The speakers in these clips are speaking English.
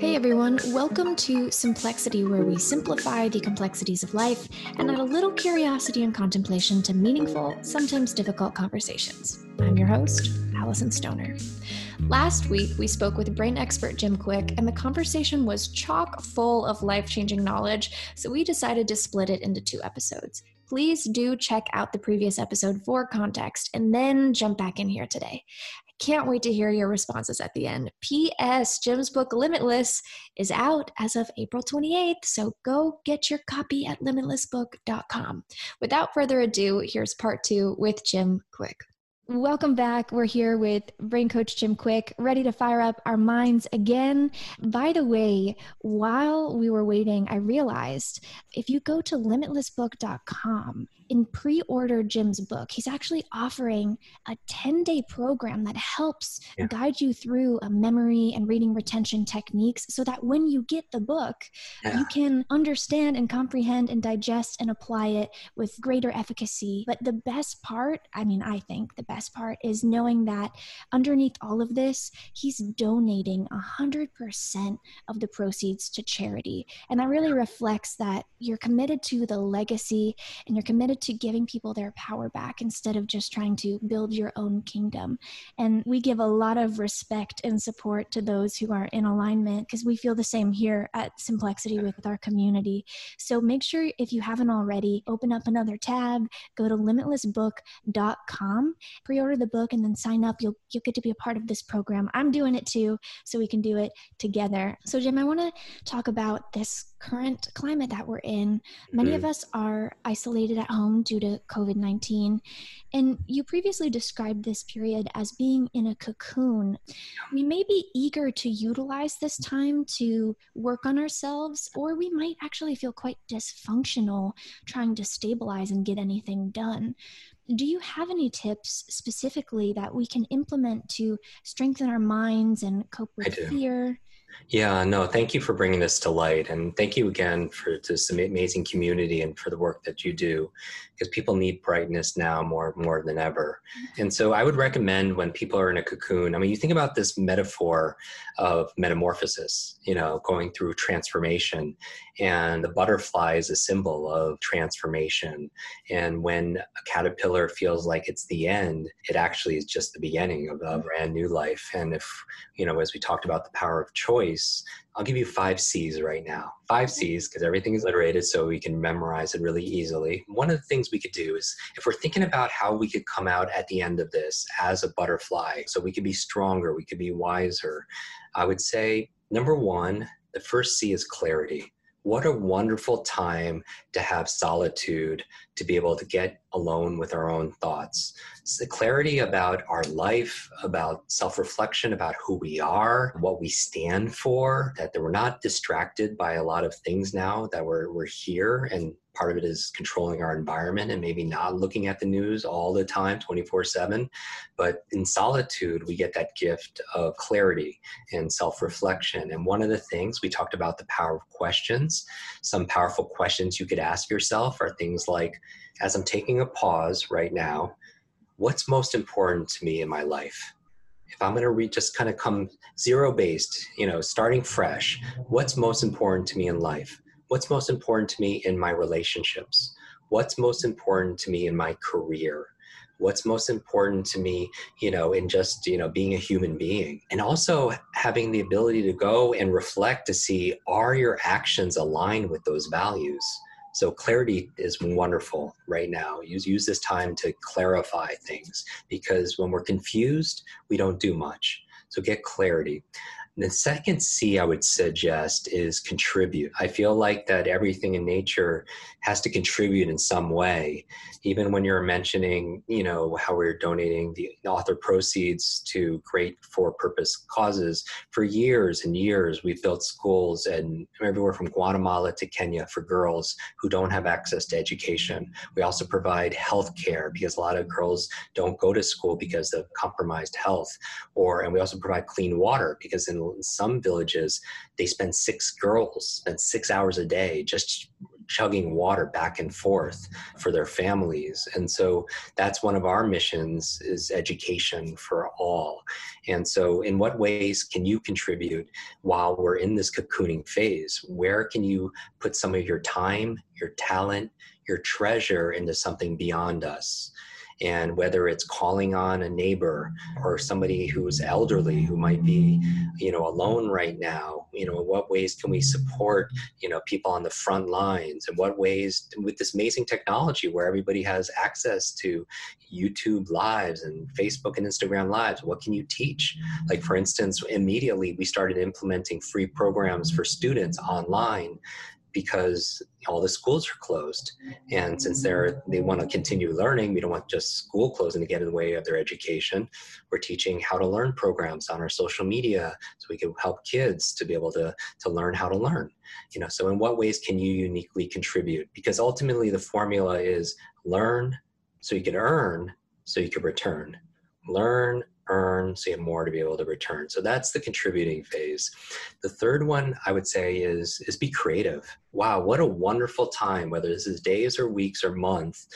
Hey everyone, welcome to Simplexity, where we simplify the complexities of life and add a little curiosity and contemplation to meaningful, sometimes difficult conversations. I'm your host, Allison Stoner. Last week, we spoke with brain expert Jim Kwik, and the conversation was chock full of life changing knowledge, so we decided to split it into two episodes. Please do check out the previous episode for context and then jump back in here today. Can't wait to hear your responses at the end. P.S. Jim's book Limitless is out as of April 28th, so go get your copy at limitlessbook.com. Without further ado, here's part two with Jim Kwik. Welcome back. We're here with brain coach Jim Kwik, ready to fire up our minds again. By the way, while we were waiting, I realized if you go to limitlessbook.com, in pre order Jim's book, he's actually offering a 10 day program that helps yeah. guide you through a memory and reading retention techniques so that when you get the book, yeah. you can understand and comprehend and digest and apply it with greater efficacy. But the best part, I mean, I think the best part is knowing that underneath all of this, he's donating 100% of the proceeds to charity. And that really reflects that you're committed to the legacy and you're committed to giving people their power back instead of just trying to build your own kingdom. And we give a lot of respect and support to those who are in alignment because we feel the same here at Simplexity with our community. So make sure if you haven't already, open up another tab, go to limitlessbook.com, pre-order the book, and then sign up. You'll you'll get to be a part of this program. I'm doing it too, so we can do it together. So Jim, I want to talk about this current climate that we're in. Many mm-hmm. of us are isolated at home due to COVID 19. And you previously described this period as being in a cocoon. We may be eager to utilize this time to work on ourselves, or we might actually feel quite dysfunctional trying to stabilize and get anything done. Do you have any tips specifically that we can implement to strengthen our minds and cope with fear? Yeah, no, thank you for bringing this to light. And thank you again for this amazing community and for the work that you do because people need brightness now more more than ever. Mm-hmm. And so I would recommend when people are in a cocoon, I mean, you think about this metaphor of metamorphosis, you know, going through transformation. And the butterfly is a symbol of transformation. And when a caterpillar feels like it's the end, it actually is just the beginning of a mm-hmm. brand new life. And if, you know, as we talked about the power of choice, I'll give you five C's right now. Five C's because everything is literated so we can memorize it really easily. One of the things we could do is if we're thinking about how we could come out at the end of this as a butterfly, so we could be stronger, we could be wiser, I would say number one, the first C is clarity what a wonderful time to have solitude to be able to get alone with our own thoughts. It's the clarity about our life about self-reflection about who we are what we stand for that we're not distracted by a lot of things now that we're, we're here and part of it is controlling our environment and maybe not looking at the news all the time 24 7 but in solitude we get that gift of clarity and self-reflection. And one of the things we talked about the power of questions. Some powerful questions you could ask yourself are things like as i'm taking a pause right now what's most important to me in my life? If i'm going to read just kind of come zero based you know starting fresh what's most important to me in life? What's most important to me in my relationships? What's most important to me in my career? What's most important to me you know in just you know being a human being? And also having the ability to go and reflect to see are your actions aligned with those values so clarity is wonderful right now. Use use this time to clarify things because when we're confused we don't do much. So get clarity the second C I would suggest is contribute. I feel like that everything in nature has to contribute in some way. Even when you're mentioning, you know, how we're donating the author proceeds to great for purpose causes, for years and years, we've built schools and everywhere from Guatemala to Kenya for girls who don't have access to education. We also provide health care because a lot of girls don't go to school because of compromised health. Or, and we also provide clean water because in some villages, they spend six girls spend six hours a day just chugging water back and forth for their families. And so that's one of our missions is education for all. And so in what ways can you contribute while we're in this cocooning phase? Where can you put some of your time, your talent, your treasure into something beyond us? And whether it's calling on a neighbor mm-hmm. or somebody who's elderly who might be you know alone right now you know what ways can we support you know people on the front lines? And what ways with this amazing technology where everybody has access to youtube lives and facebook and instagram lives what can you teach? Mm-hmm. Like for instance immediately we started implementing free programs for students online because all the schools are closed. And since they're they want to continue learning we don't want just school closing to get in the way of their education. We're teaching how to learn programs on our social media so we can help kids to be able to to learn how to learn. You know so in what ways can you uniquely contribute? Because ultimately the formula is learn so you can earn so you can return. Learn earn so you have more to be able to return. So that's the contributing phase. The third one i would say is is be creative. Wow what a wonderful time whether this is days or weeks or months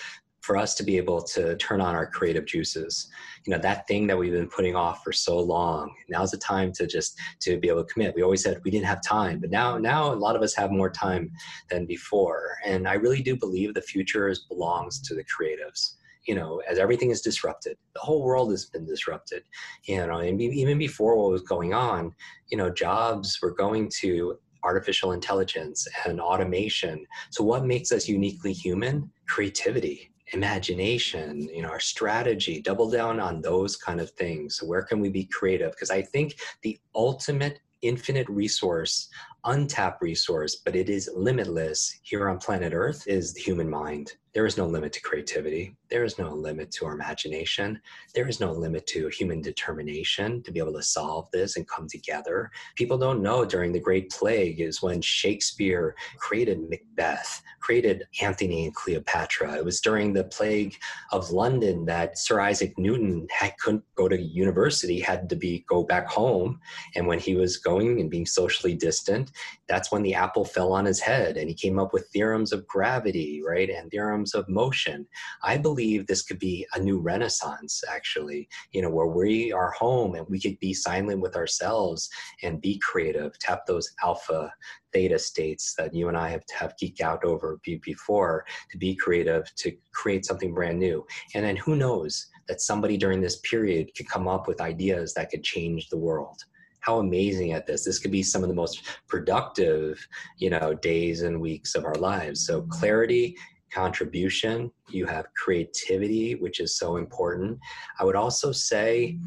for us to be able to turn on our creative juices. You know that thing that we've been putting off for so long now's the time to just to be able to commit. We always said we didn't have time but now now a lot of us have more time than before. And i really do believe the future belongs to the creatives you know, as everything is disrupted, the whole world has been disrupted, you know, and even before what was going on, you know, jobs were going to artificial intelligence and automation. So what makes us uniquely human? Creativity imagination you know our strategy double down on those kind of things so where can we be creative because i think the ultimate infinite resource untapped resource but it is limitless here on planet earth is the human mind there is no limit to creativity. There is no limit to our imagination. There is no limit to human determination to be able to solve this and come together. People don't know during the Great Plague is when Shakespeare created Macbeth, created Antony and Cleopatra. It was during the plague of London that Sir Isaac Newton had, couldn't go to university, had to be go back home. And when he was going and being socially distant, that's when the apple fell on his head and he came up with theorems of gravity, right? And theorems terms of motion. I believe this could be a new renaissance, actually, you know, where we are home and we could be silent with ourselves and be creative, tap those alpha theta states that you and I have, have geeked out over before to be creative, to create something brand new. And then who knows that somebody during this period could come up with ideas that could change the world how amazing at this this could be some of the most productive you know days and weeks of our lives so clarity contribution, you have creativity, which is so important. I would also say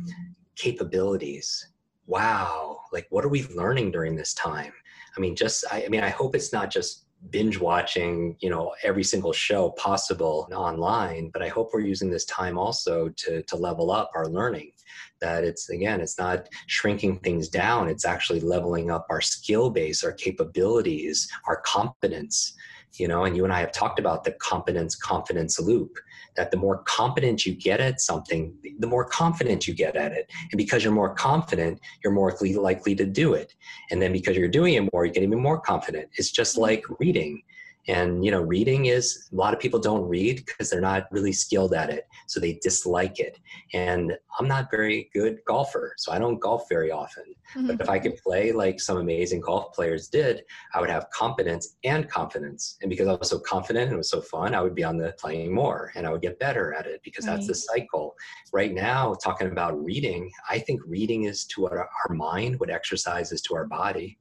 capabilities. Wow, like what are we learning during this time? I mean, just, I, I mean, I hope it's not just binge watching you know every single show possible online but i hope we're using this time also to to level up our learning that it's again it's not shrinking things down it's actually leveling up our skill base our capabilities our competence you know and you and i have talked about the competence confidence loop that the more competent you get at something the more confident you get at it. And because you're more confident you're more likely to do it. And then because you're doing it more you get even more confident. It's just mm-hmm. like reading and you know, reading is a lot of people don't read because they're not really skilled at it, so they dislike it. And I'm not very good golfer, so I don't golf very often. Mm-hmm. But if I could play like some amazing golf players did, I would have competence and confidence. And because I was so confident and it was so fun, I would be on the playing more and I would get better at it because right. that's the cycle. Right now, talking about reading, I think reading is to our, our mind what exercise is to our body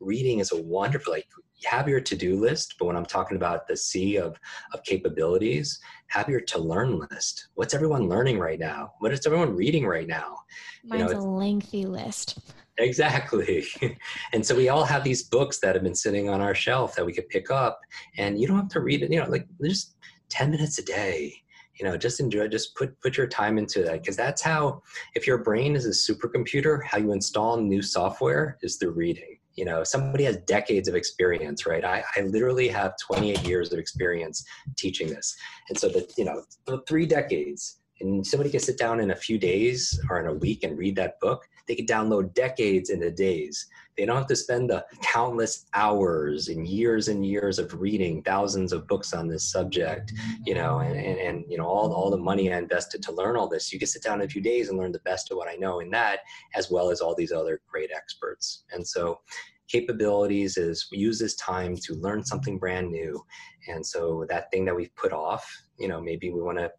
reading is a wonderful like have your to-do list but when i'm talking about the sea of of capabilities have your to learn list. What's everyone learning right now? What is everyone reading right now? Mine's you know, a lengthy list. Exactly. And so we all have these books that have been sitting on our shelf that we could pick up and you don't have to read it you know like just 10 minutes a day. You know just enjoy just put put your time into that because that's how if your brain is a supercomputer how you install new software is through reading you know somebody has decades of experience right I, I literally have 28 years of experience teaching this and so that you know three decades and somebody can sit down in a few days or in a week and read that book they can download decades into days. They don't have to spend the countless hours and years and years of reading thousands of books on this subject, you know, and, and, and you know, all, all the money I invested to learn all this. You can sit down in a few days and learn the best of what I know in that, as well as all these other great experts. And so capabilities is we use this time to learn something brand new. And so that thing that we've put off, you know, maybe we want to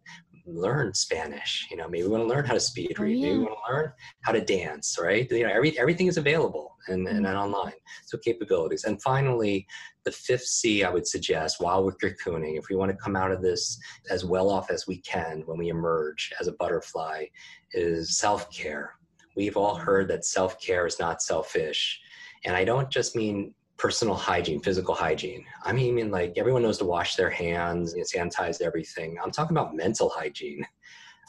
learn Spanish. You know, maybe we want to learn how to speed read. Oh, yeah. Maybe we want to learn how to dance. Right? You know, every everything is available and, and, and online. So capabilities. And finally, the fifth C I would suggest while we're cocooning, if we want to come out of this as well off as we can when we emerge as a butterfly, is self care. We've all mm-hmm. heard that self care is not selfish. And I don't just mean personal hygiene, physical hygiene. I mean, like everyone knows to wash their hands and sanitize everything. I'm talking about mental hygiene.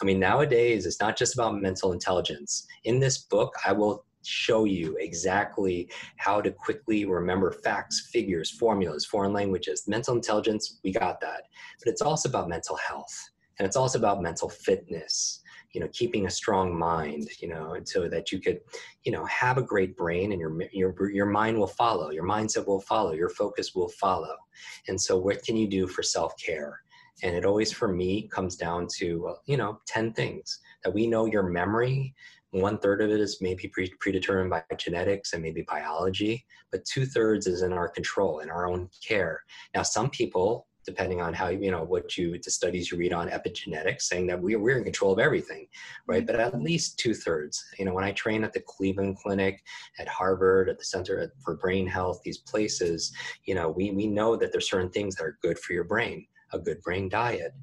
I mean, nowadays it's not just about mental intelligence. In this book, I will show you exactly how to quickly remember facts, figures, formulas, foreign languages. Mental intelligence, we got that. But it's also about mental health and it's also about mental fitness you know keeping a strong mind you know and so that you could you know have a great brain and your your your mind will follow your mindset will follow your focus will follow. And so what can you do for self-care? And it always for me comes down to you know 10 things that we know your memory one third of it is maybe pre- predetermined by genetics and maybe biology but two thirds is in our control in our own care. Now some people depending on how you know what you the studies you read on epigenetics saying that we're, we're in control of everything right? But at least two-thirds you know when i train at the cleveland clinic at harvard at the center for brain health these places you know we, we know that there's certain things that are good for your brain a good brain diet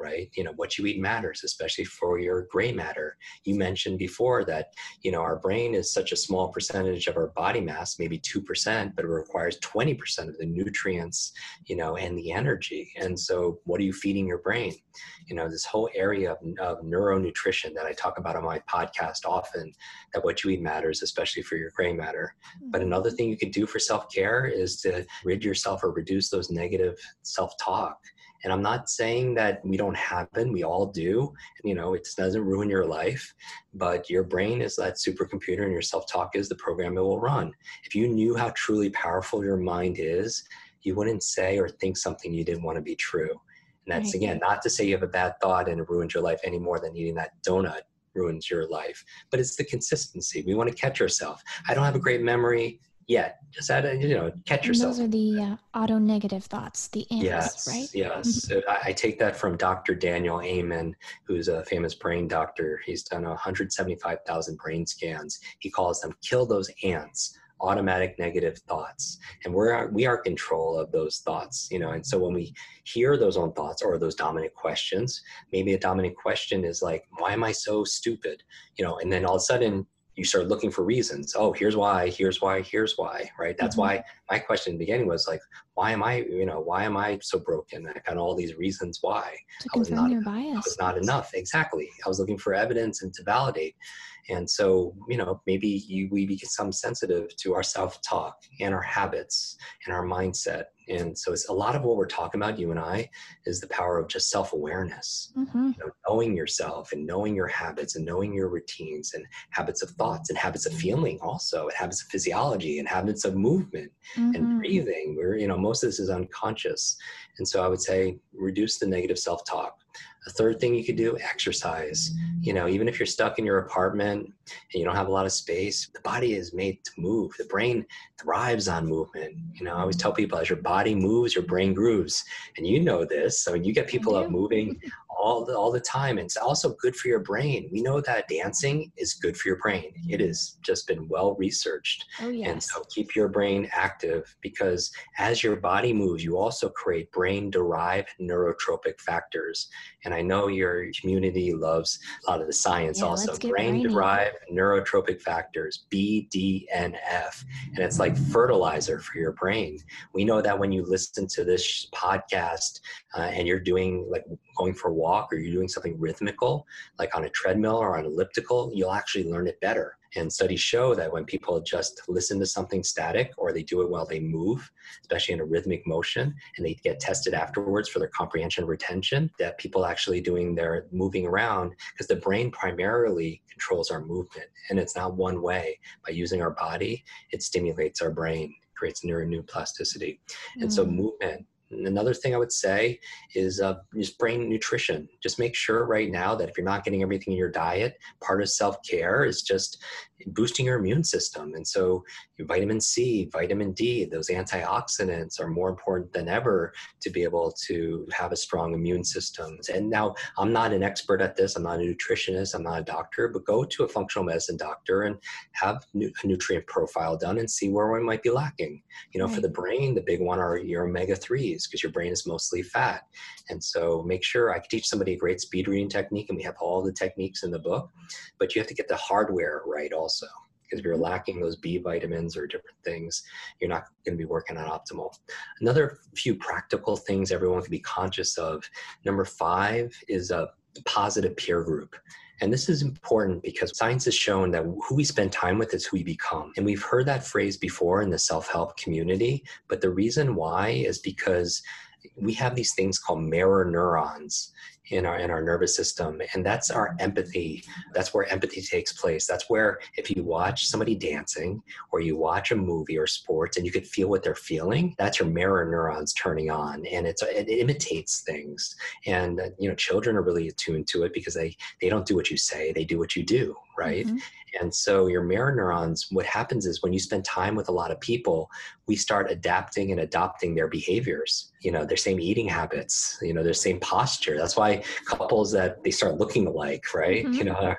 right? You know, what you eat matters, especially for your gray matter. You mentioned before that, you know, our brain is such a small percentage of our body mass, maybe 2%, but it requires 20% of the nutrients, you know, and the energy. And so what are you feeding your brain? You know, this whole area of, of neuronutrition that I talk about on my podcast often, that what you eat matters, especially for your gray matter. But mm-hmm. another thing you can do for self-care is to rid yourself or reduce those negative self-talk and I'm not saying that we don't happen, we all do. You know, it doesn't ruin your life, but your brain is that supercomputer and your self talk is the program it will run. If you knew how truly powerful your mind is, you wouldn't say or think something you didn't want to be true. And that's right. again, not to say you have a bad thought and it ruins your life any more than eating that donut ruins your life, but it's the consistency. We want to catch ourselves. I don't have a great memory yet. Just add, you know, catch and yourself. Those are the uh, auto negative thoughts, the ants, yes, right? Yes. I, I, take that from Dr. Daniel Amen, who's a famous brain doctor. He's done 175,000 brain scans. He calls them kill those ants automatic negative thoughts and we're we are control of those thoughts you know and so when we hear those own thoughts or those dominant questions maybe a dominant question is like why am i so stupid you know and then all of a sudden you start looking for reasons. Oh, here's why, here's why, here's why, right? That's mm-hmm. why my question in the beginning was like, why am I, you know, why am I so broken? I got all these reasons why. To I was not, your bias. I was not enough. Exactly. I was looking for evidence and to validate. And so, you know, maybe you, we become sensitive to our self-talk and our habits and our mindset and so it's a lot of what we're talking about, you and I, is the power of just self-awareness. Mm-hmm. You know, knowing yourself and knowing your habits and knowing your routines and habits of thoughts and habits of feeling also, and habits of physiology and habits of movement mm-hmm. and breathing. We're, you know, most of this is unconscious. And so I would say reduce the negative self-talk a third thing you could do, exercise. You know, even if you're stuck in your apartment and you don't have a lot of space, the body is made to move. The brain thrives on movement. You know, I always tell people as your body moves, your brain grooves. And you know this. I mean, you get people up moving all the, all the time. It's also good for your brain. We know that dancing is good for your brain. It has just been well researched. Oh, yes. And so keep your brain active because as your body moves, you also create brain derived neurotrophic factors. And I know your community loves a lot of the science yeah, also. Brain derived neurotrophic factors, BDNF. And it's like fertilizer for your brain. We know that when you listen to this podcast uh, and you're doing like going for a walk or you're doing something rhythmical, like on a treadmill or on elliptical, you'll actually learn it better. And studies show that when people just listen to something static or they do it while they move, especially in a rhythmic motion, and they get tested afterwards for their comprehension and retention, that people actually doing their moving around, because the brain primarily controls our movement. And it's not one way. By using our body, it stimulates our brain, creates neuroplasticity. Mm. And so mm. movement Another thing I would say is uh, just brain nutrition. Just make sure right now that if you're not getting everything in your diet, part of self care is just boosting your immune system. And so, vitamin C, vitamin D, those antioxidants are more important than ever to be able to have a strong immune system. And now, I'm not an expert at this, I'm not a nutritionist, I'm not a doctor, but go to a functional medicine doctor and have a nutrient profile done and see where we might be lacking. You know, right. for the brain, the big one are your omega 3s because your brain is mostly fat. And so, make sure I can teach somebody a great speed reading technique, and we have all the techniques in the book, but you have to get the hardware right also also because if you're lacking those B vitamins or different things, you're not going to be working on optimal. Another few practical things everyone can be conscious of. Number five is uh, a positive peer group. And this is important because science has shown that who we spend time with is who we become. And we've heard that phrase before in the self help community. But the reason why is because we have these things called mirror neurons in our in our nervous system and that's our empathy. That's where empathy takes place. That's where if you watch somebody dancing or you watch a movie or sports and you could feel what they're feeling that's your mirror neurons turning on and it's it imitates things. And you know children are really attuned to it because they they don't do what you say they do what you do right? Mm-hmm. And so your mirror neurons, what happens is when you spend time with a lot of people, we start adapting and adopting their behaviors you know their same eating habits you know their same posture. That's why couples that they start looking alike right? Mm-hmm. you know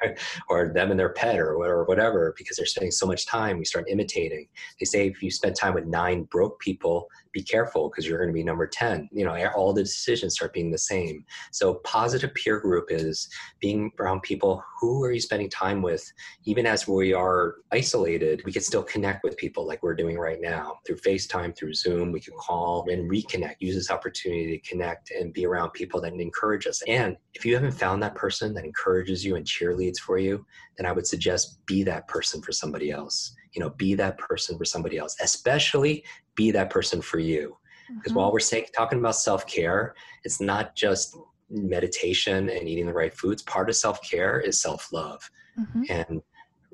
or, them and their pet or, or whatever because they're spending so much time we start imitating. They say if you spend time with nine broke people be careful because you're going to be number 10 you know all the decisions start being the same so positive peer group is being around people who are you spending time with even as we are isolated we can still connect with people like we're doing right now through facetime through zoom we can call and reconnect use this opportunity to connect and be around people that encourage us. And if you haven't found that person that encourages you and cheerleads for you, then I would suggest be that person for somebody else. You know, be that person for somebody else, especially be that person for you. Because mm-hmm. while we're saying, talking about self care, it's not just meditation and eating the right foods. Part of self care is self love. Mm-hmm. And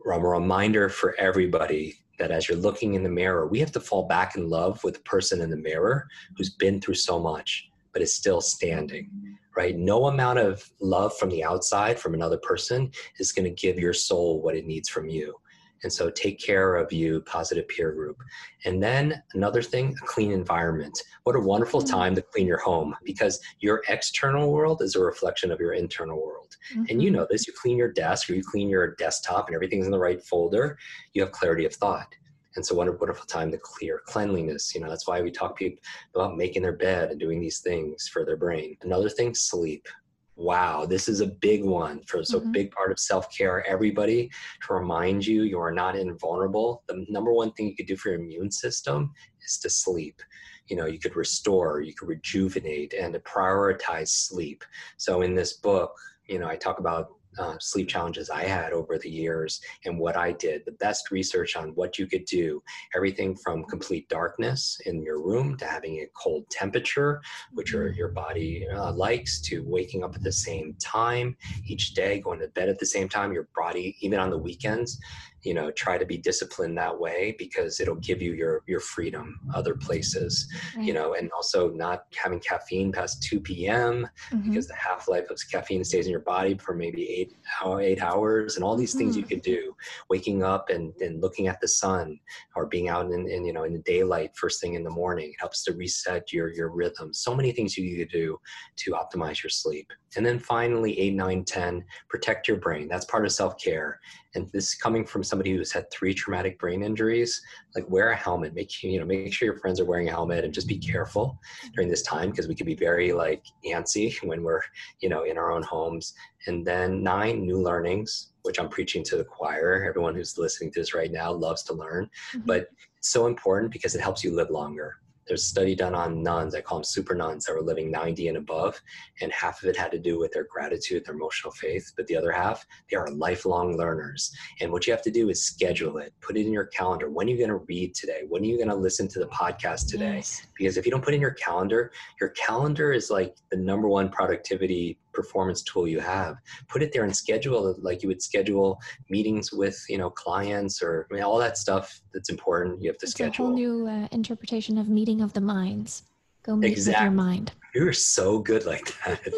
a reminder for everybody that as you're looking in the mirror, we have to fall back in love with the person in the mirror who's been through so much, but is still standing, right? No amount of love from the outside from another person is going to give your soul what it needs from you. And so take care of you, positive peer group. And then another thing, a clean environment. What a wonderful mm-hmm. time to clean your home because your external world is a reflection of your internal world. Mm-hmm. And you mm-hmm. know this, you clean your desk or you clean your desktop and everything's in the right folder, you have clarity of thought. And so what a wonderful time to clear cleanliness. You know, that's why we talk people about making their bed and doing these things for their brain. Another thing, sleep wow this is a big one for so mm-hmm. big part of self-care. Everybody to remind you you are not invulnerable. The number one thing you could do for your immune system is to sleep. You know you could restore you could rejuvenate and to prioritize sleep. So in this book you know i talk about uh, sleep challenges I had over the years and what I did, the best research on what you could do, everything from complete darkness in your room to having a cold temperature, which your, your body uh, likes, to waking up at the same time each day, going to bed at the same time, your body, even on the weekends, you know try to be disciplined that way because it'll give you your your freedom other places right. you know and also not having caffeine past 2 p.m mm-hmm. because the half-life of caffeine stays in your body for maybe eight hour eight hours and all these things mm-hmm. you could do waking up and, and looking at the sun or being out in, in you know in the daylight first thing in the morning it helps to reset your your rhythm so many things you could do to optimize your sleep and then finally 8 9 10 protect your brain that's part of self-care and this coming from somebody who's had three traumatic brain injuries like wear a helmet. Make you know make sure your friends are wearing a helmet and just be careful during this time because we can be very like antsy when we're you know in our own homes. And then nine new learnings which i'm preaching to the choir. Everyone who's listening to this right now loves to learn mm-hmm. but it's so important because it helps you live longer there's a study done on nuns, I call them super nuns, that were living 90 and above, and half of it had to do with their gratitude, their emotional faith, but the other half, they are lifelong learners. And what you have to do is schedule it, put it in your calendar. When are you going to read today? When are you going to listen to the podcast today? Yes. Because if you don't put in your calendar, your calendar is like the number one productivity performance tool you have put it there and schedule it like you would schedule meetings with you know clients or I mean, all that stuff that's important you have to it's schedule a whole new uh, interpretation of meeting of the minds. Go meet exactly. with your mind. You're so good like that.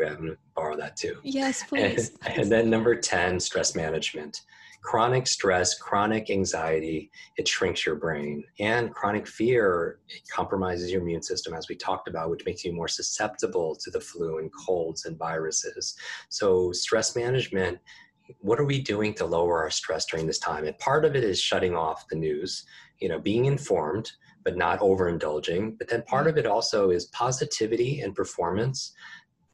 Okay i'm gonna borrow that too. Yes please. and, and then number 10 stress management chronic stress, chronic anxiety, it shrinks your brain. And chronic fear, it compromises your immune system, as we talked about, which makes you more susceptible to the flu and colds and viruses. So, stress management what are we doing to lower our stress during this time? And part of it is shutting off the news, you know, being informed, but not overindulging. But then part of it also is positivity and performance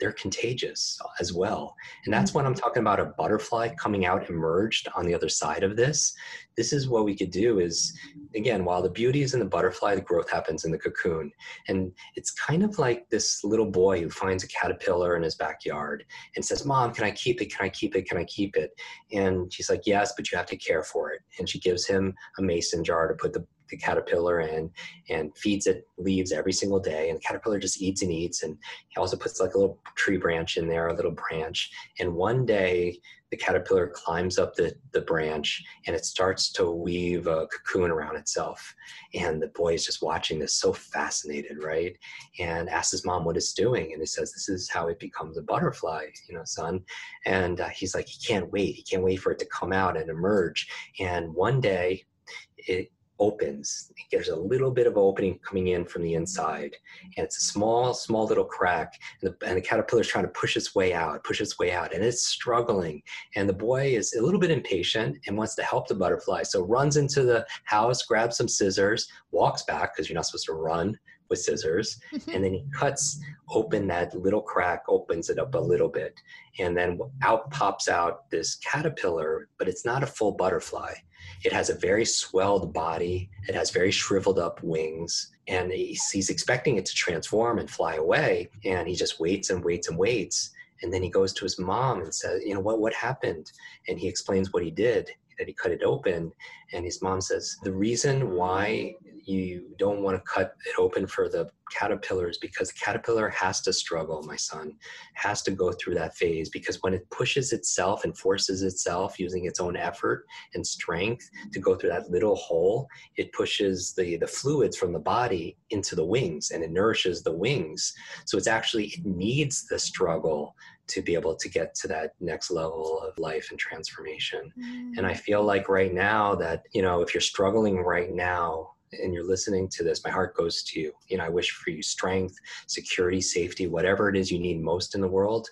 they're contagious as well. And that's when I'm mm-hmm. talking about a butterfly coming out emerged on the other side of this. This is what we could do is again, while the beauty is in the butterfly, the growth happens in the cocoon. And it's kind of like this little boy who finds a caterpillar in his backyard and says, Mom, can I keep it? Can I keep it? Can I keep it? And she's like, Yes, but you have to care for it. And she gives him a mason jar to put the the caterpillar in and feeds it leaves every single day. And the caterpillar just eats and eats. And he also puts like a little tree branch in there, a little branch. And one day the caterpillar climbs up the, the branch and it starts to weave a cocoon around itself. And the boy is just watching this, so fascinated, right? And asks his mom what it's doing. And he says, This is how it becomes a butterfly, you know, son. And uh, he's like, He can't wait. He can't wait for it to come out and emerge. And one day, it opens. There's a little bit of opening coming in from the inside, and it's a small, small little crack. And the, and the caterpillar is trying to push its way out, push its way out, and it's struggling. And the boy is a little bit impatient and wants to help the butterfly, so runs into the house, grabs some scissors, walks back because you're not supposed to run with scissors, mm-hmm. and then he cuts open that little crack, opens it up a little bit, and then out pops out this caterpillar, but it's not a full butterfly it has a very swelled body. It has very shriveled up wings. And he's, he's expecting it to transform and fly away. And he just waits and waits and waits. And then he goes to his mom and says, You know, what, what happened? And he explains what he did that he cut it open. And his mom says, The reason why you don't want to cut it open for the caterpillars because the caterpillar has to struggle, my son, has to go through that phase because when it pushes itself and forces itself using its own effort and strength to go through that little hole, it pushes the, the fluids from the body into the wings and it nourishes the wings. So it's actually, it needs the struggle to be able to get to that next level of life and transformation. Mm. And I feel like right now that, you know, if you're struggling right now, and you're listening to this, my heart goes to you. You know, I wish for you strength, security, safety, whatever it is you need most in the world.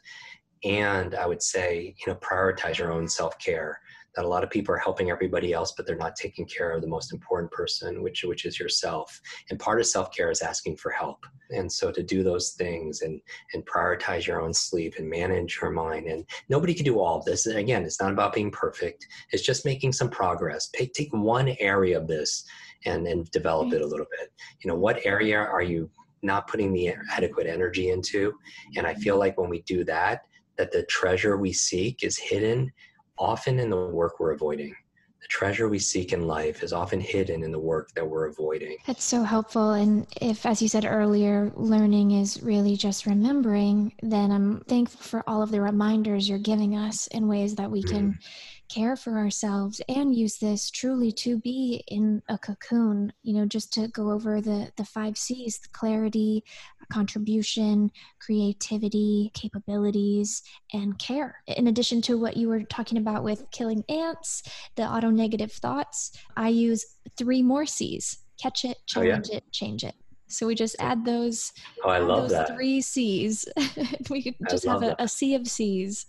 And I would say, you know, prioritize your own self care. That a lot of people are helping everybody else, but they're not taking care of the most important person, which which is yourself. And part of self care is asking for help. And so to do those things and and prioritize your own sleep and manage your mind. And nobody can do all of this. And again, it's not about being perfect. It's just making some progress. Take take one area of this and and develop it a little bit. You know what area are you not putting the adequate energy into? And i feel like when we do that that the treasure we seek is hidden often in the work we're avoiding. The treasure we seek in life is often hidden in the work that we're avoiding. That's so helpful. And if, as you said earlier, learning is really just remembering, then I'm thankful for all of the reminders you're giving us in ways that we can mm care for ourselves and use this truly to be in a cocoon you know just to go over the the five c's the clarity contribution creativity capabilities and care in addition to what you were talking about with killing ants the auto negative thoughts i use three more c's catch it challenge oh, yeah. it change it so we just add those. Oh, I love that. Three C's. we could just have a, a sea of C's.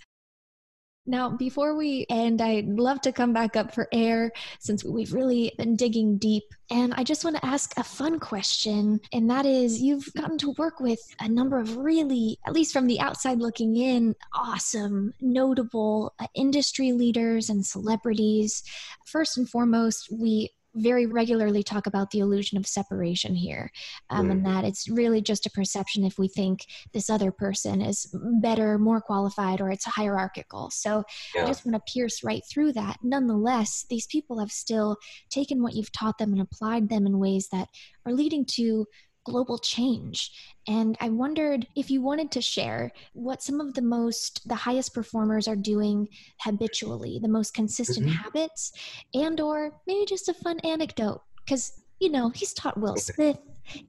Now, before we end, I'd love to come back up for air since we've really been digging deep. And I just want to ask a fun question, and that is you've gotten to work with a number of really, at least from the outside looking in, awesome, notable uh, industry leaders and celebrities. First and foremost, we very regularly talk about the illusion of separation here, um, mm. and that it's really just a perception if we think this other person is better, more qualified, or it's hierarchical. So yeah. I just want to pierce right through that. Nonetheless, these people have still taken what you've taught them and applied them in ways that are leading to global change. And I wondered if you wanted to share what some of the most, the highest performers are doing habitually, the most consistent mm-hmm. habits, and or maybe just a fun anecdote. Because, you know, he's taught Will Smith,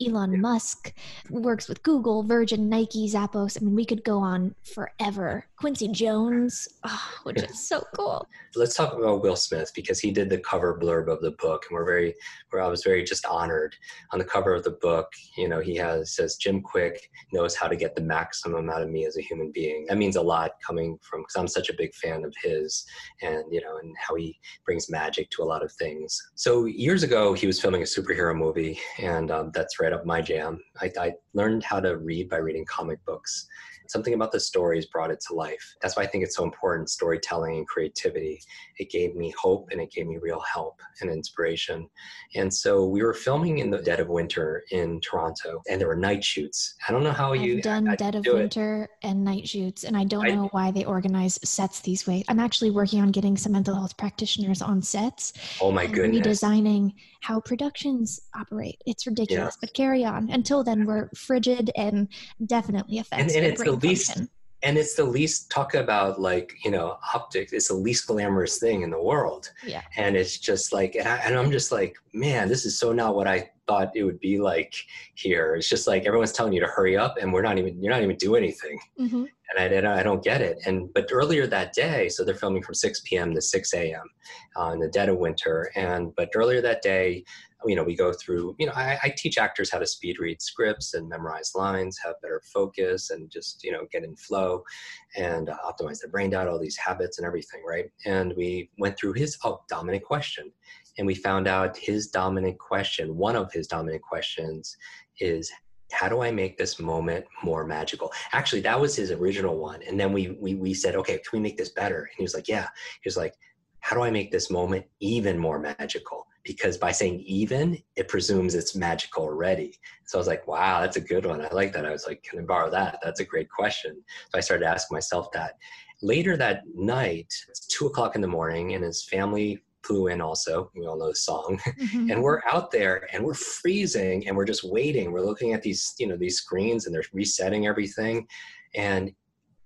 Elon Musk works with Google, Virgin, Nike, Zappos. I mean, we could go on forever. Quincy Jones, oh, which is so cool. Let's talk about Will Smith because he did the cover blurb of the book, and we're very, where I was very just honored on the cover of the book. You know, he has says Jim Kwik knows how to get the maximum out of me as a human being. That means a lot coming from because I'm such a big fan of his, and you know, and how he brings magic to a lot of things. So years ago, he was filming a superhero movie, and um, that's right up my jam. I, I learned how to read by reading comic books something about the stories brought it to life. That's why I think it's so important storytelling and creativity. It gave me hope and it gave me real help and inspiration. And so we were filming in the dead of winter in Toronto and there were night shoots. I don't know how I've you done dead of winter it. and night shoots and I don't I, know why they organize sets these ways. I'm actually working on getting some mental health practitioners on sets. Oh my goodness. Redesigning how productions operate. It's ridiculous, yeah. but carry on. Until then, we're frigid and definitely affects and, and it's the least function. and it's the least talk about like you know optics it's the least glamorous thing in the world. Yeah. And it's just like and, I, and i'm just like man this is so not what i thought it would be like here. It's just like everyone's telling you to hurry up and we're not even you're not even do anything. Mm-hmm. and I, I don't get it. And but earlier that day so they're filming from 6 p.m to 6 a.m uh, in the dead of winter. And but earlier that day you know, we go through, you know, I, I, teach actors how to speed read scripts and memorize lines, have better focus, and just, you know, get in flow and uh, optimize their brain data, all these habits and everything, right? And we went through his oh, dominant question. And we found out his dominant question, one of his dominant questions is, how do I make this moment more magical? Actually, that was his original one. And then we, we, we said, okay, can we make this better? And he was like, yeah. He was like, how do I make this moment even more magical? Because by saying even, it presumes it's magical already. So I was like, wow, that's a good one. I like that. I was like, can I borrow that? That's a great question. So I started asking myself that. Later that night, it's two o'clock in the morning, and his family flew in also. We all know the song. Mm-hmm. and we're out there and we're freezing and we're just waiting. We're looking at these, you know, these screens and they're resetting everything. And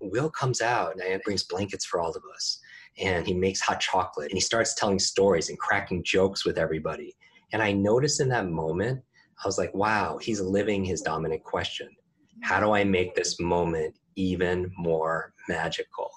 Will comes out and brings blankets for all of us and he makes hot chocolate and he starts telling stories and cracking jokes with everybody. And I noticed in that moment, I was like, wow, he's living his dominant question. How do I make this moment even more magical?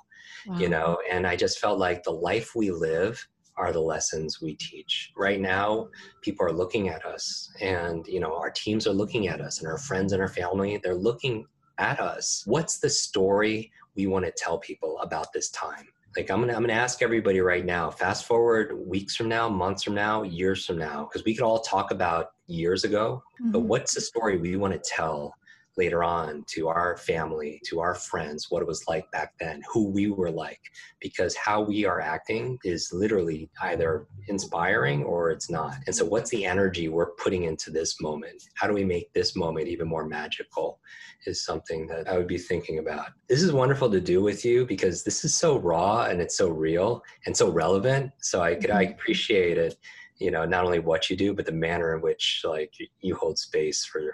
Wow. You know, and I just felt like the life we live are the lessons we teach. Right now, people are looking at us and, you know, our teams are looking at us and our friends and our family, they're looking at us. What's the story we want to tell people about this time? Like i'm gonna i'm gonna ask everybody right now fast forward weeks from now months from now years from now because we could all talk about years ago mm-hmm. but what's the story we want to tell later on to our family, to our friends, what it was like back then, who we were like, because how we are acting is literally either inspiring or it's not. And so, what's the energy we're putting into this moment? How do we make this moment even more magical? Is something that I would be thinking about. This is wonderful to do with you because this is so raw and it's so real and so relevant. So, I could, I mm-hmm. appreciate it you know not only what you do but the manner in which like you hold space for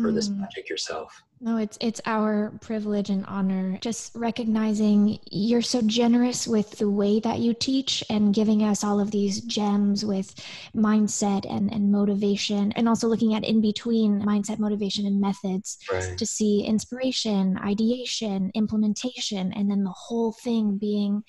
for this mm. magic yourself. No, it's it's our privilege and honor. Just recognizing you're so generous with the way that you teach and giving us all of these gems with mindset and, and motivation and also looking at in between mindset, motivation, and methods right. to see inspiration, ideation, implementation, and then the whole thing being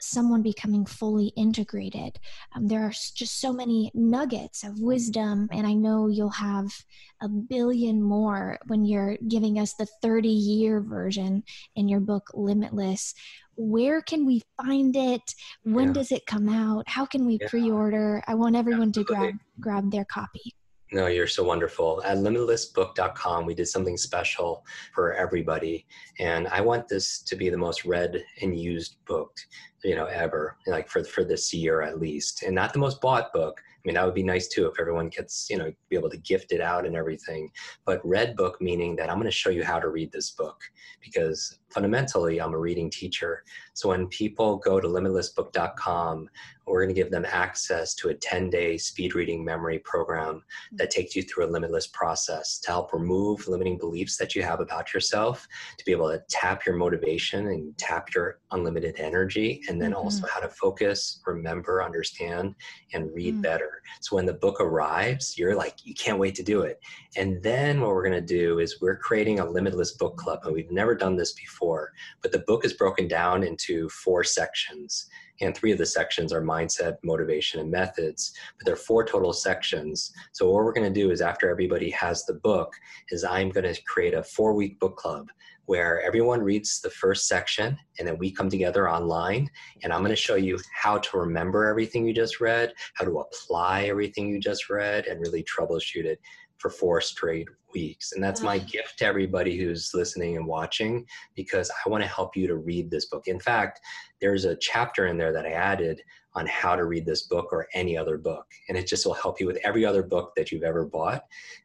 someone becoming fully integrated. Um, there are just so many nuggets of wisdom, and I know you'll have a billion more when you're giving us the 30 year version in your book, Limitless. Where can we find it? When yeah. does it come out? How can we yeah. pre order? I want everyone Absolutely. to grab, grab their copy. No, you're so wonderful. At limitlessbook.com, we did something special for everybody. And I want this to be the most read and used book, you know, ever, like for, for this year at least. And not the most bought book. I mean, that would be nice too if everyone gets, you know, be able to gift it out and everything. But read book meaning that I'm going to show you how to read this book because fundamentally I'm a reading teacher. So when people go to limitlessbook.com, we're going to give them access to a 10 day speed reading memory program that takes you through a limitless process to help remove limiting beliefs that you have about yourself, to be able to tap your motivation and tap your unlimited energy, and then mm-hmm. also how to focus, remember, understand, and read mm-hmm. better. So when the book arrives, you're like, you can't wait to do it. And then what we're going to do is we're creating a limitless book club, and we've never done this before, but the book is broken down into four sections and three of the sections are mindset, motivation, and methods. But there are four total sections. So what we're going to do is after everybody has the book, is I'm going to create a four-week book club where everyone reads the first section and then we come together online and I'm going to show you how to remember everything you just read, how to apply everything you just read, and really troubleshoot it for four straight weeks. And that's my gift to everybody who's listening and watching because I want to help you to read this book. In fact, there's a chapter in there that I added on how to read this book or any other book. And it just will help you with every other book that you've ever bought.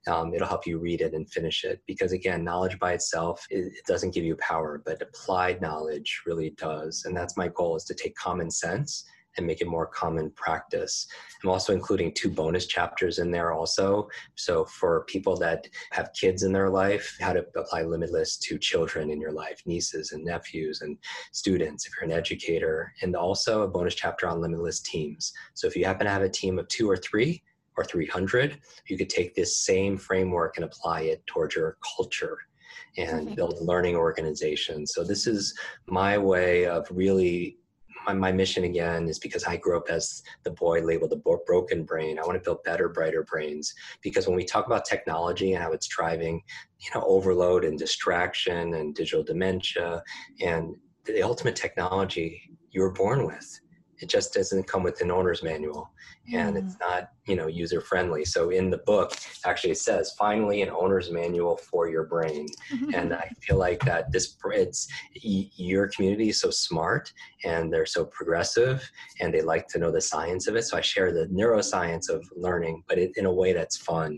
Um, it'll help you read it and finish it. Because again, knowledge by itself, it, it doesn't give you power, but applied knowledge really does. And that's my goal is to take common sense and make it more common practice. I'm also including two bonus chapters in there also. So for people that have kids in their life, how to apply Limitless to children in your life, nieces and nephews and students if you're an educator, and also a bonus chapter on Limitless teams. So if you happen to have a team of two or three, or 300, you could take this same framework and apply it towards your culture and build learning organizations. So this is my way of really my, my mission again is because I grew up as the boy labeled the broken brain. I want to build better, brighter brains because when we talk about technology and how it's driving, you know, overload and distraction and digital dementia and the ultimate technology you were born with it just doesn't come with an owner's manual and mm. it's not you know user friendly so in the book actually it says finally an owner's manual for your brain. And i feel like that this it's your community is so smart and they're so progressive and they like to know the science of it. So i share the neuroscience of learning but it, in a way that's fun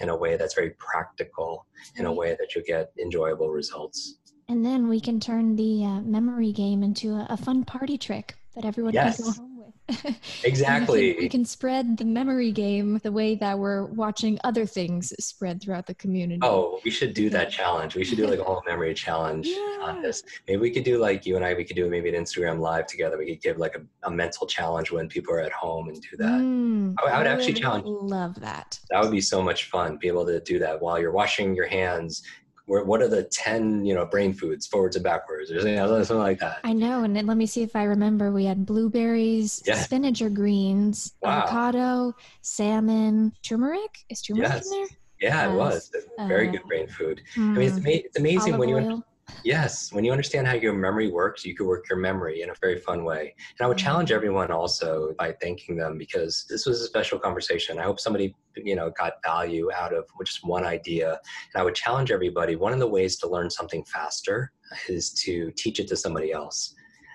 in a way that's very practical in a way that you get enjoyable results. And then we can turn the uh, memory game into a, a fun party trick that everyone yes. can go home with. exactly. we, can, we, can, spread the memory game the way that we're watching other things spread throughout the community. Oh, we should do that challenge. We should do like a whole memory challenge yeah. on this. Maybe we could do like you and I, we could do maybe an Instagram live together. We could give like a, a mental challenge when people are at home and do that. Mm, I, I, would actually challenge. Love that. That would be so much fun. Be able to do that while you're washing your hands what are the 10 you know brain foods forwards and backwards or something like that i know and let me see if i remember we had blueberries yeah. spinach or greens wow. avocado salmon turmeric is turmeric yes. in there yeah yes. it was very uh, good brain food mm, i mean it's, ama- it's amazing when you. Yes, when you understand how your memory works, you can work your memory in a very fun way. And I would mm-hmm. challenge everyone also by thanking them because this was a special conversation. I hope somebody, you know, got value out of just one idea. And I would challenge everybody. One of the ways to learn something faster is to teach it to somebody else.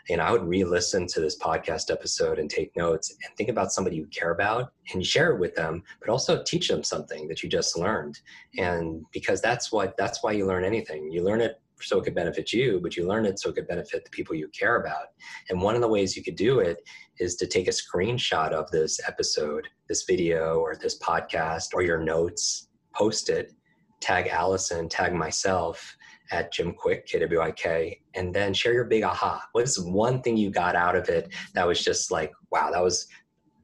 And I would re-listen to this podcast episode and take notes and think about somebody you care about and share it with them, but also teach them something that you just learned. And because that's what that's why you learn anything. You learn it so it could benefit you, but you learn it so it could benefit the people you care about. And one of the ways you could do it is to take a screenshot of this episode, this video, or this podcast, or your notes, post it, tag Allison, tag myself at Jim Kwik, KWIK, and then share your big aha. What's one thing you got out of it that was just like, wow, that was,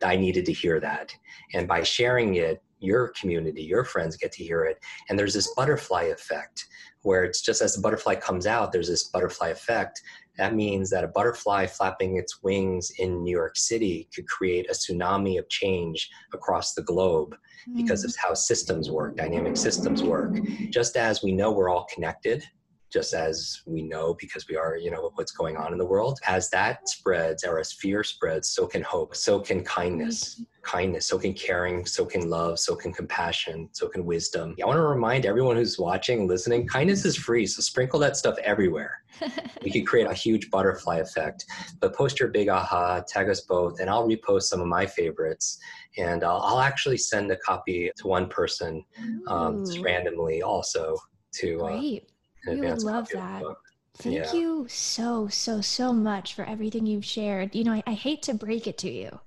I needed to hear that. And by sharing it, your community, your friends get to hear it. And there's this butterfly effect where it's just as the butterfly comes out, there's this butterfly effect. That means that a butterfly flapping its wings in New York City could create a tsunami of change across the globe mm. because of how systems work, dynamic systems work. Just as we know we're all connected, just as we know because we are, you know, what's going on in the world. As that spreads or as fear spreads, so can hope, so can kindness. Kindness, so can caring, so can love, so can compassion, so can wisdom. I want to remind everyone who's watching, listening, kindness is free. So sprinkle that stuff everywhere. we could create a huge butterfly effect. But post your big aha, tag us both, and I'll repost some of my favorites. And I'll, I'll actually send a copy to one person um, randomly also to. Uh, Great. Uh, we would love that. Thank yeah. you so, so, so much for everything you've shared. You know, I, I hate to break it to you,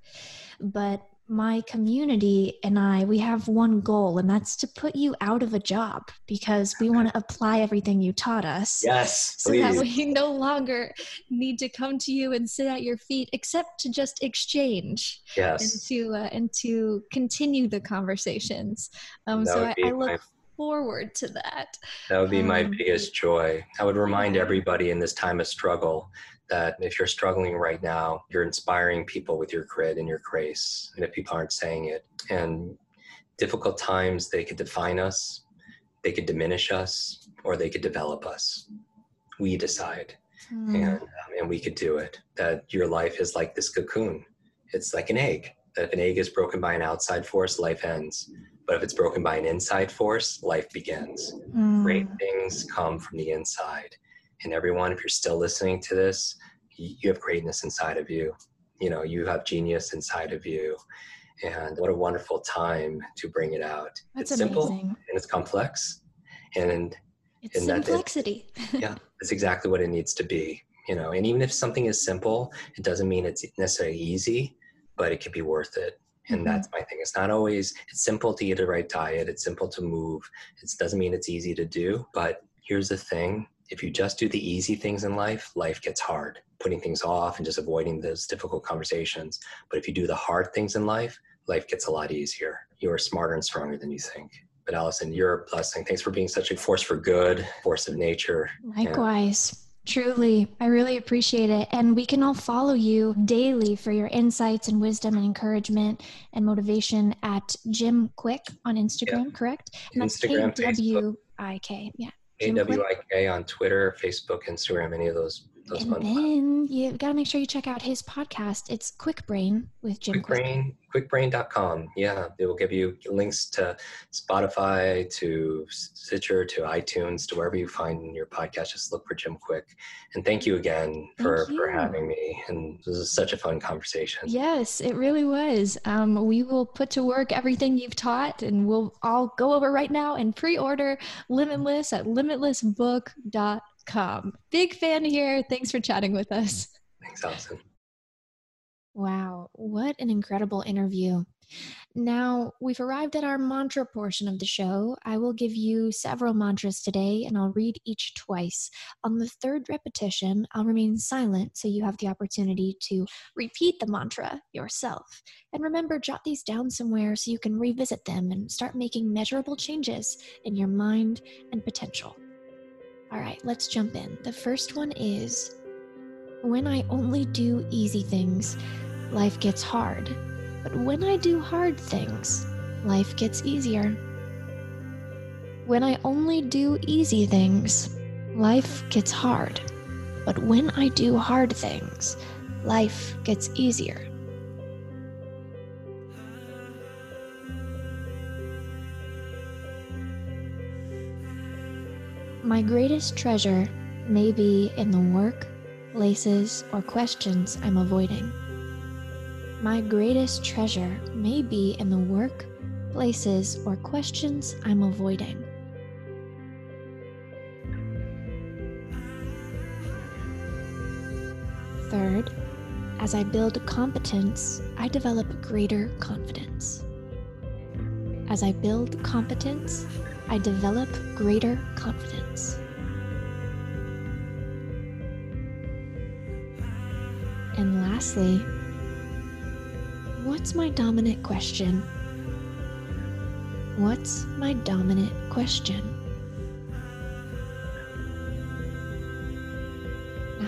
but my community and I, we have one goal, and that's to put you out of a job because we want to apply everything you taught us. Yes. So that we no longer need to come to you and sit at your feet, except to just exchange. Yes. And to uh, and to continue the conversations. Um, so I, I, look my, forward to that. That would be um, my biggest joy. I would remind everybody in this time of struggle that if you're struggling right now, you're inspiring people with your grit and your grace. And if people aren't saying it, and difficult times, they could define us, they could diminish us, or they could develop us. We decide. Mm. And, um, and we could do it. That your life is like this cocoon. It's like an egg. That if an egg is broken by an outside force, life ends. But if it's broken by an inside force, life begins. Mm. Great things come from the inside and everyone, if you're still listening to this, you have greatness inside of you. You know, you have genius inside of you. And what a wonderful time to bring it out. That's it's amazing. simple and it's complex. And it's and simplicity. That, it, yeah, it's exactly what it needs to be. You know, and even if something is simple, it doesn't mean it's necessarily easy, but it could be worth it and mm-hmm. that's my thing it's not always it's simple to eat the right diet it's simple to move it doesn't mean it's easy to do but here's the thing if you just do the easy things in life, life gets hard, putting things off and just avoiding those difficult conversations. But if you do the hard things in life, life gets a lot easier. You are smarter and stronger than you think. But Allison, you're a blessing. Thanks for being such a force for good, force of nature. Likewise. Truly, I really appreciate it. And we can all follow you daily for your insights and wisdom and encouragement and motivation at Jim Kwik on Instagram, yeah. correct? And Instagram, that's K W I K. Yeah. AWIK on Twitter, Facebook, Instagram, any of those and then you got to make sure you check out his podcast. It's Kwik Brain with Jim. Kwik Brain, kwikbrain.com. Yeah, it will give you links to Spotify, to Stitcher, to iTunes, to wherever you find your podcast. Just look for Jim Kwik. And thank you again for, you. for having me. And this is such a fun conversation. Yes, it really was. Um, we will put to work everything you've taught, and we'll all go over right now and pre-order Limitless at limitlessbook.com com. Big fan here. Thanks for chatting with us. Thanks, Allison. Wow, what an incredible interview. Now, we've arrived at our mantra portion of the show. I will give you several mantras today, and I'll read each twice. On the third repetition, I'll remain silent so you have the opportunity to repeat the mantra yourself. And remember, jot these down somewhere so you can revisit them and start making measurable changes in your mind and potential. All right, let's jump in. The first one is When I only do easy things, life gets hard. But when I do hard things, life gets easier. When I only do easy things, life gets hard. But when I do hard things, life gets easier. My greatest treasure may be in the work, places, or questions I'm avoiding. My greatest treasure may be in the work, places, or questions I'm avoiding. Third, as I build competence, I develop greater confidence. As I build competence, I develop greater confidence. And lastly, what's my dominant question? What's my dominant question?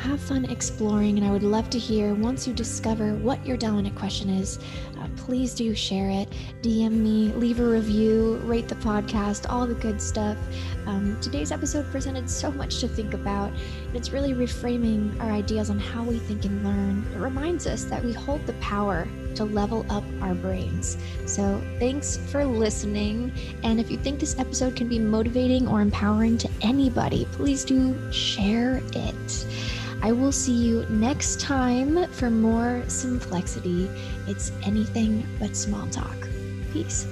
have fun exploring, and I would love to hear once you discover what your dominant question is. Please do share it. DM me, leave a review, rate the podcast, all the good stuff. Um, today's episode presented so much to think about, and it's really reframing our ideas on how we think and learn. It reminds us that we hold the power to level up our brains. So, thanks for listening. And if you think this episode can be motivating or empowering to anybody, please do share it. I will see you next time for more Simplexity. It's anything but small talk. Peace.